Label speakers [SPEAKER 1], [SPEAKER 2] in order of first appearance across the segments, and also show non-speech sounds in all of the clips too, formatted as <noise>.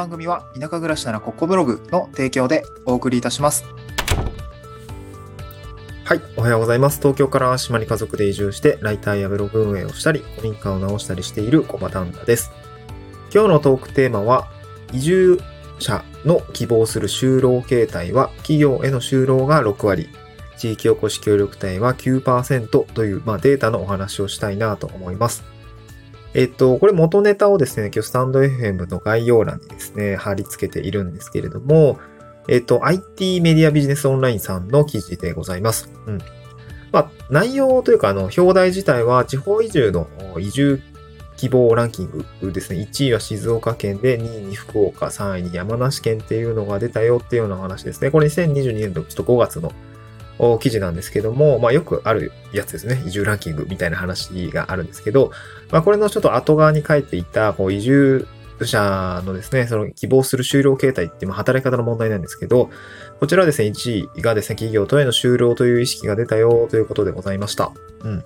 [SPEAKER 1] 番組は田舎暮らしならここブログの提供でお送りいたします。
[SPEAKER 2] はい。おはようございます。東京から島に家族で移住して、ライターやブログ運営をしたり、古民家を直したりしている小場旦那です。今日のトークテーマは、移住者の希望する就労形態は、企業への就労が6割、地域おこし協力隊は9%という、まあ、データのお話をしたいなと思います。えっと、これ元ネタをですね、今日スタンド FM の概要欄にですね、貼り付けているんですけれども、えっと、IT メディアビジネスオンラインさんの記事でございます。うん。まあ、内容というか、あの、表題自体は地方移住の移住希望ランキングですね。1位は静岡県で、2位に福岡、3位に山梨県っていうのが出たよっていうような話ですね。これ2022年のちょっと5月の記事なんですけども、まあよくあるやつですね。移住ランキングみたいな話があるんですけど、まあこれのちょっと後側に書いていた、こう移住者のですね、その希望する就労形態っていう働き方の問題なんですけど、こちらはですね、1位がですね、企業とへの就労という意識が出たよということでございました。うん。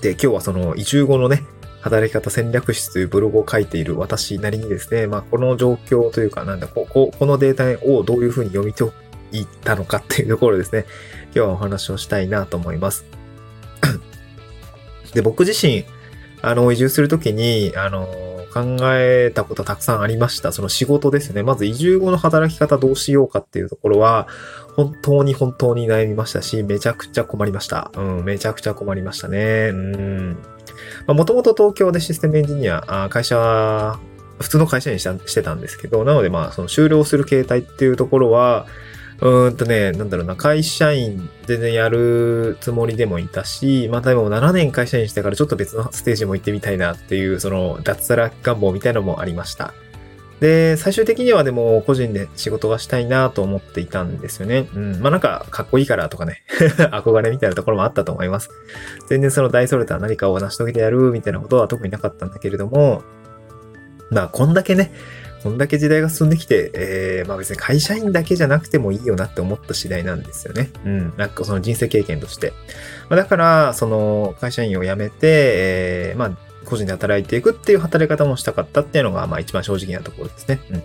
[SPEAKER 2] で、今日はその移住後のね、働き方戦略室というブログを書いている私なりにですね、まあこの状況というか、なんだ、ここ、このデータをどういうふうに読み解いたのかっていうところですね、今日はお話をしたいなと思います。で、僕自身、あの、移住するときに、あの、考えたことたくさんありました。その仕事ですね。まず移住後の働き方どうしようかっていうところは、本当に本当に悩みましたし、めちゃくちゃ困りました。うん、めちゃくちゃ困りましたね。うん。もともと東京でシステムエンジニア、あ会社、普通の会社にしてたんですけど、なのでまあ、その就労する形態っていうところは、うんとね、なんだろうな、会社員でね、やるつもりでもいたし、またでも7年会社員してからちょっと別のステージも行ってみたいなっていう、その脱サラ願望みたいなのもありました。で、最終的にはでも個人で仕事がしたいなと思っていたんですよね。うん。まあなんかかっこいいからとかね、<laughs> 憧れみたいなところもあったと思います。全然その大それた何かを成し遂げてやるみたいなことは特になかったんだけれども、まあこんだけね、こんだけ時代が進んできて、えー、まあ別に会社員だけじゃなくてもいいよなって思った次第なんですよね。うん。なんかその人生経験として。まあ、だから、その会社員を辞めて、えー、まあ個人で働いていくっていう働き方もしたかったっていうのが、まあ一番正直なところですね。うん。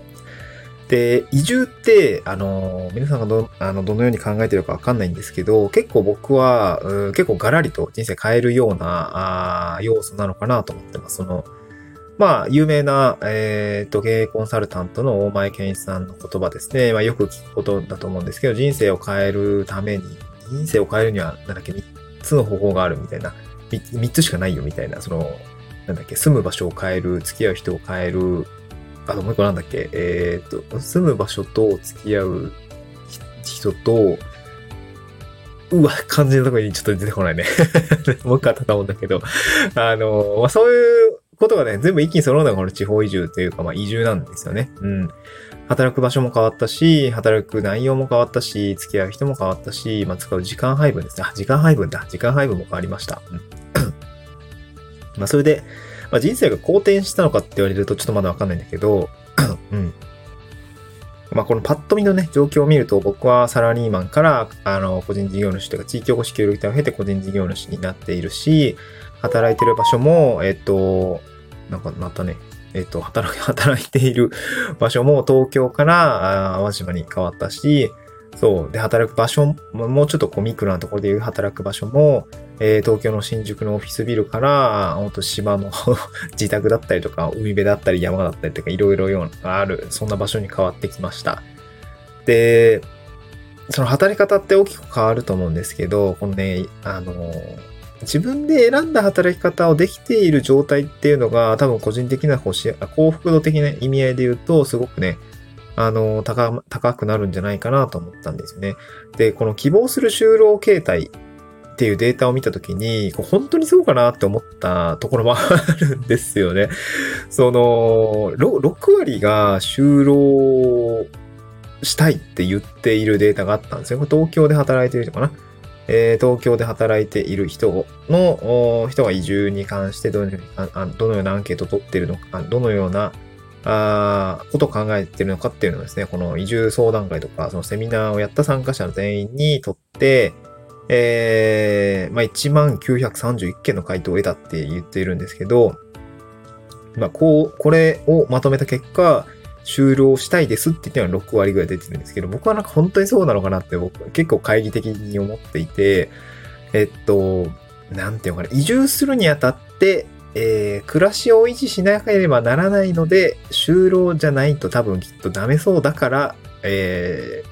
[SPEAKER 2] で、移住って、あの、皆さんがど、あの、どのように考えてるかわかんないんですけど、結構僕は、う結構ガラリと人生変えるような、あ要素なのかなと思ってます。その、まあ、有名な、えっ、と、経営コンサルタントの大前健一さんの言葉ですね。まあ、よく聞くことだと思うんですけど、人生を変えるために、人生を変えるには、なんだっけ、3つの方法があるみたいな、3, 3つしかないよみたいな、その、なんだっけ、住む場所を変える、付き合う人を変える、あともう一個なんだっけ、えっ、と、住む場所と付き合う人と、うわ、肝心なところにちょっと出てこないね。もう一回あったと思うんだけど、あの、まあ、そういうことがね、全部一気に揃うのがこの地方移住というか、まあ、移住なんですよね。うん。働く場所も変わったし、働く内容も変わったし、付き合う人も変わったし、まあ、使う時間配分ですね。あ、時間配分だ。時間配分も変わりました。うん。まあ、それで、まあ、人生が好転したのかって言われるとちょっとまだわかんないんだけど、うん。まあ、このパッと見のね、状況を見ると、僕はサラリーマンから、あの、個人事業主というか、地域おこし協力隊を経て個人事業主になっているし、働いてる場所も、えっと、なんかなったね。えっと、働き、<laughs> 働いている場所も東京からあ淡島に変わったし、そう。で、働く場所も、もうちょっとこうミクなところでいう働く場所も、えー東京の新宿のオフィスビルから、本当島の <laughs> 自宅だったりとか、海辺だったり山だったりとか、いろいろようなある、そんな場所に変わってきました。で、その働き方って大きく変わると思うんですけど、このね、あの、自分で選んだ働き方をできている状態っていうのが、多分個人的な幸福度的な意味合いで言うと、すごくね、あの、高、高くなるんじゃないかなと思ったんですよね。で、この希望する就労形態っていうデータを見たときに、本当にそうかなって思ったところもあるんですよね。その、6割が就労したいって言っているデータがあったんですよ。東京で働いてる人かな。えー東京で働いている人の人が移住に関してどのようにああどのようなアンケートを取っているのか、どのようなあことを考えているのかっていうのをですね、この移住相談会とか、そのセミナーをやった参加者の全員にとって、えー、まあ、1万931件の回答を得たって言っているんですけど、まあ、こう、これをまとめた結果、就労したいですって言ってのは6割ぐらい出てるんですけど、僕はなんか本当にそうなのかなって僕結構懐疑的に思っていて、えっと、なんていうのかな、移住するにあたって、えー、暮らしを維持しなければならないので、就労じゃないと多分きっとダメそうだから、え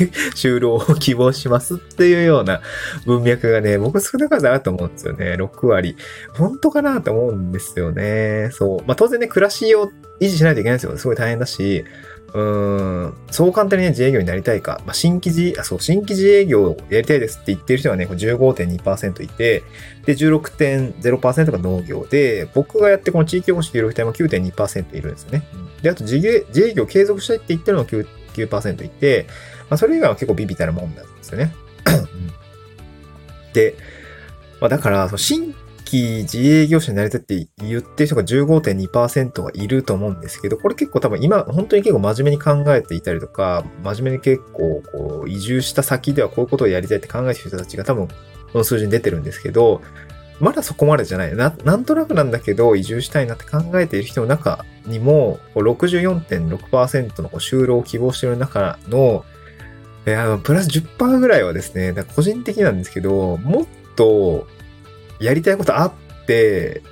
[SPEAKER 2] ー、<laughs> 就労を希望しますっていうような文脈がね、僕少なからずあると思うんですよね。6割。本当かなと思うんですよね。そう。まあ当然ね、暮らしを維持しないといけないんですよ。すごい大変だし、うん、そう簡単にね、自営業になりたいか。まあ、新規自、あ、そう、新規自営業をやりたいですって言ってる人がね、15.2%いて、で、16.0%が農業で、僕がやってこの地域おこし協力隊も9.2%いるんですよね。で、あと自営自営業継続したいって言ってるのが 9, 9%いて、まあ、それ以外は結構ビビたるもんなんですよね。で、まあ、だから、新規自営業者になりたいって言ってる人が15.2%はいると思うんですけど、これ結構多分今、本当に結構真面目に考えていたりとか、真面目に結構こう移住した先ではこういうことをやりたいって考えてる人たちが多分この数字に出てるんですけど、まだそこまでじゃない。な、なんとなくなんだけど、移住したいなって考えている人の中にも、64.6%の就労を希望している中の、いや、プラス10%ぐらいはですね、個人的なんですけど、もっとやりたいことあって、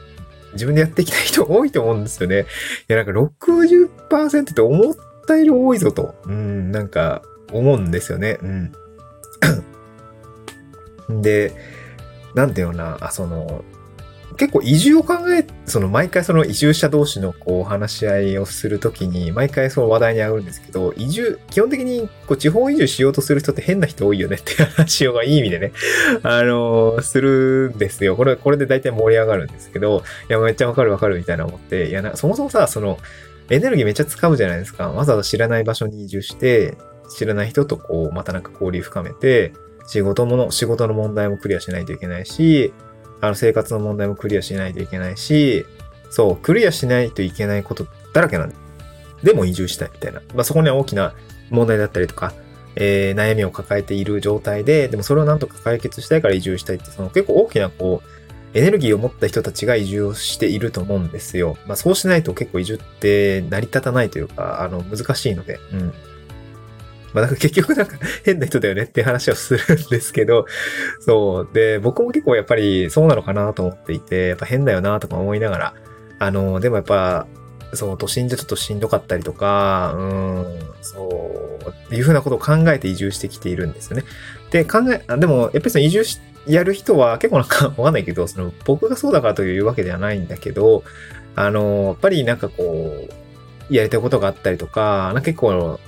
[SPEAKER 2] 自分でやっていきたい人多いと思うんですよね。いや、なんか60%って思ったより多いぞと、うん、なんか思うんですよね。うん。で、なんていうな、あ、その、結構移住を考え、その毎回その移住者同士のこう話し合いをするときに、毎回その話題に合うんですけど、移住、基本的にこう地方移住しようとする人って変な人多いよねって話をいい意味でね、<laughs> あのー、するんですよ。これ、これで大体盛り上がるんですけど、いや、めっちゃわかるわかるみたいな思って、いやな、そもそもさ、その、エネルギーめっちゃ使うじゃないですか。わざわざ知らない場所に移住して、知らない人とこう、またなんか交流深めて、仕事もの、仕事の問題もクリアしないといけないし、あの、生活の問題もクリアしないといけないし、そう、クリアしないといけないことだらけなんで。でも移住したいみたいな。まあ、そこには大きな問題だったりとか、えー、悩みを抱えている状態で、でもそれをなんとか解決したいから移住したいって、その結構大きなこう、エネルギーを持った人たちが移住をしていると思うんですよ。まあそうしないと結構移住って成り立たないというか、あの、難しいので、うん。まあなんか結局なんか変な人だよねって話をするんですけど、そう。で、僕も結構やっぱりそうなのかなと思っていて、やっぱ変だよなとか思いながら、あの、でもやっぱ、そう、都心じゃちょっとしんどかったりとか、うん、そう、っていうふうなことを考えて移住してきているんですよね。で、考え、でも、やっぱりその移住し、やる人は結構なんか <laughs> わかんないけど、その僕がそうだからというわけではないんだけど、あの、やっぱりなんかこう、やりたいことがあったりとか、なんか結構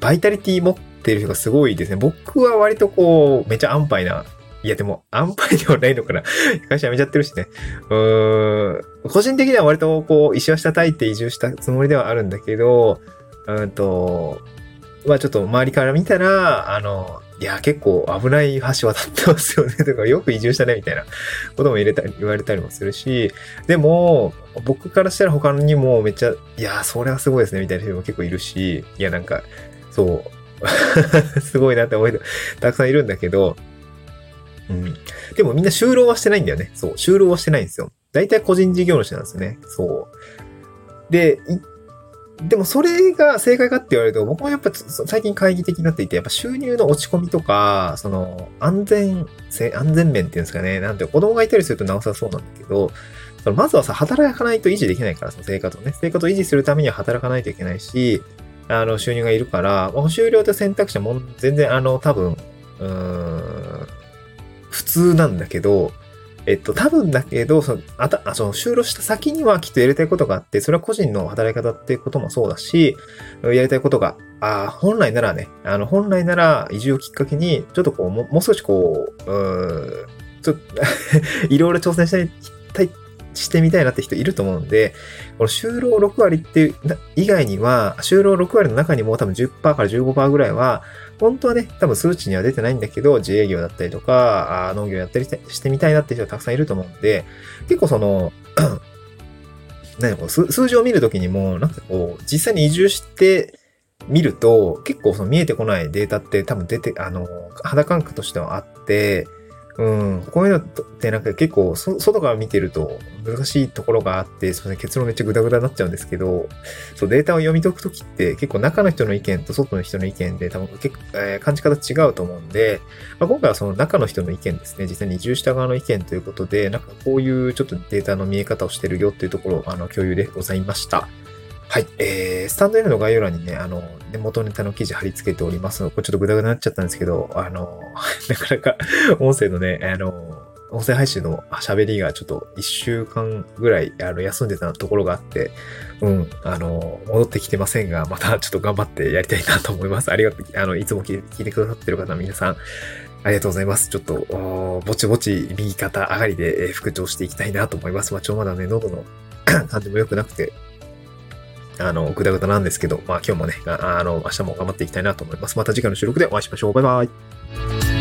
[SPEAKER 2] バイタリティ持ってる人がすごいですね。僕は割とこう、めちゃ安牌な。いやでも、安牌ではないのかな。<laughs> 会社辞めちゃってるしね。うーん。個人的には割とこう、石橋叩いて移住したつもりではあるんだけど、うんと、まあちょっと周りから見たら、あの、いや、結構危ない橋渡ってますよね。とか、<laughs> よく移住したね、みたいなことも入れたり、言われたりもするし、でも、僕からしたら他にもめっちゃ、いや、それはすごいですね、みたいな人も結構いるし、いや、なんか、そう。<laughs> すごいなって思う人たくさんいるんだけど、うん。でもみんな就労はしてないんだよね。そう。就労はしてないんですよ。大体個人事業主なんですよね。そう。で、でもそれが正解かって言われると、僕もやっぱ最近懐疑的になっていて、やっぱ収入の落ち込みとか、その安全性、安全面っていうんですかね。なんて子供がいたりするとなおさらそうなんだけど、そのまずはさ、働かないと維持できないから、その生活をね。生活を維持するためには働かないといけないし、あの、収入がいるから、まあ、収量と選択肢も全然、あの、多分、うん、普通なんだけど、えっと、多分だけど、その、あた、あその、就労した先にはきっとやりたいことがあって、それは個人の働き方っていうこともそうだし、やりたいことが、あ本来ならね、あの、本来なら移住をきっかけに、ちょっとこう、ももう少しこう、うん、ちょっと <laughs> いろいろ挑戦したいしてみたいなって人いると思うんで、この就労6割っていう以外には、就労6割の中にも多分10%から15%ぐらいは、本当はね、多分数値には出てないんだけど、自営業だったりとか、農業やったりしてみたいなって人がたくさんいると思うんで、結構その、<clears throat> 何こう数字を見るときにも、なんかこう、実際に移住してみると、結構その見えてこないデータって多分出て、あの、肌感覚としてはあって、うん、こういうのってなんか結構外から見てると難しいところがあって、すみません、結論めっちゃグダグダになっちゃうんですけど、そう、データを読み解くときって結構中の人の意見と外の人の意見で多分結構、えー、感じ方違うと思うんで、まあ、今回はその中の人の意見ですね、実際に移住した側の意見ということで、なんかこういうちょっとデータの見え方をしてるよっていうところをあの共有でございました。はい。えー、スタンド F の概要欄にね、あの、元ネタの記事貼り付けておりますので、これちょっとグダグダになっちゃったんですけど、あの、<laughs> なかなか <laughs> 音声のね、あの、音声配信の喋りがちょっと一週間ぐらいあの休んでたところがあって、うん、あの、戻ってきてませんが、また <laughs> ちょっと頑張ってやりたいなと思います。ありがとう、あの、いつも聞いてくださってる方皆さん、ありがとうございます。ちょっと、ぼちぼち右肩上がりでえ復調していきたいなと思います。まあ、ちょ、まだね、喉の <coughs> 感じも良くなくて、あの、ぐだぐだなんですけど、まあ今日もね、あの、明日も頑張っていきたいなと思います。また次回の収録でお会いしましょう。バイバイ。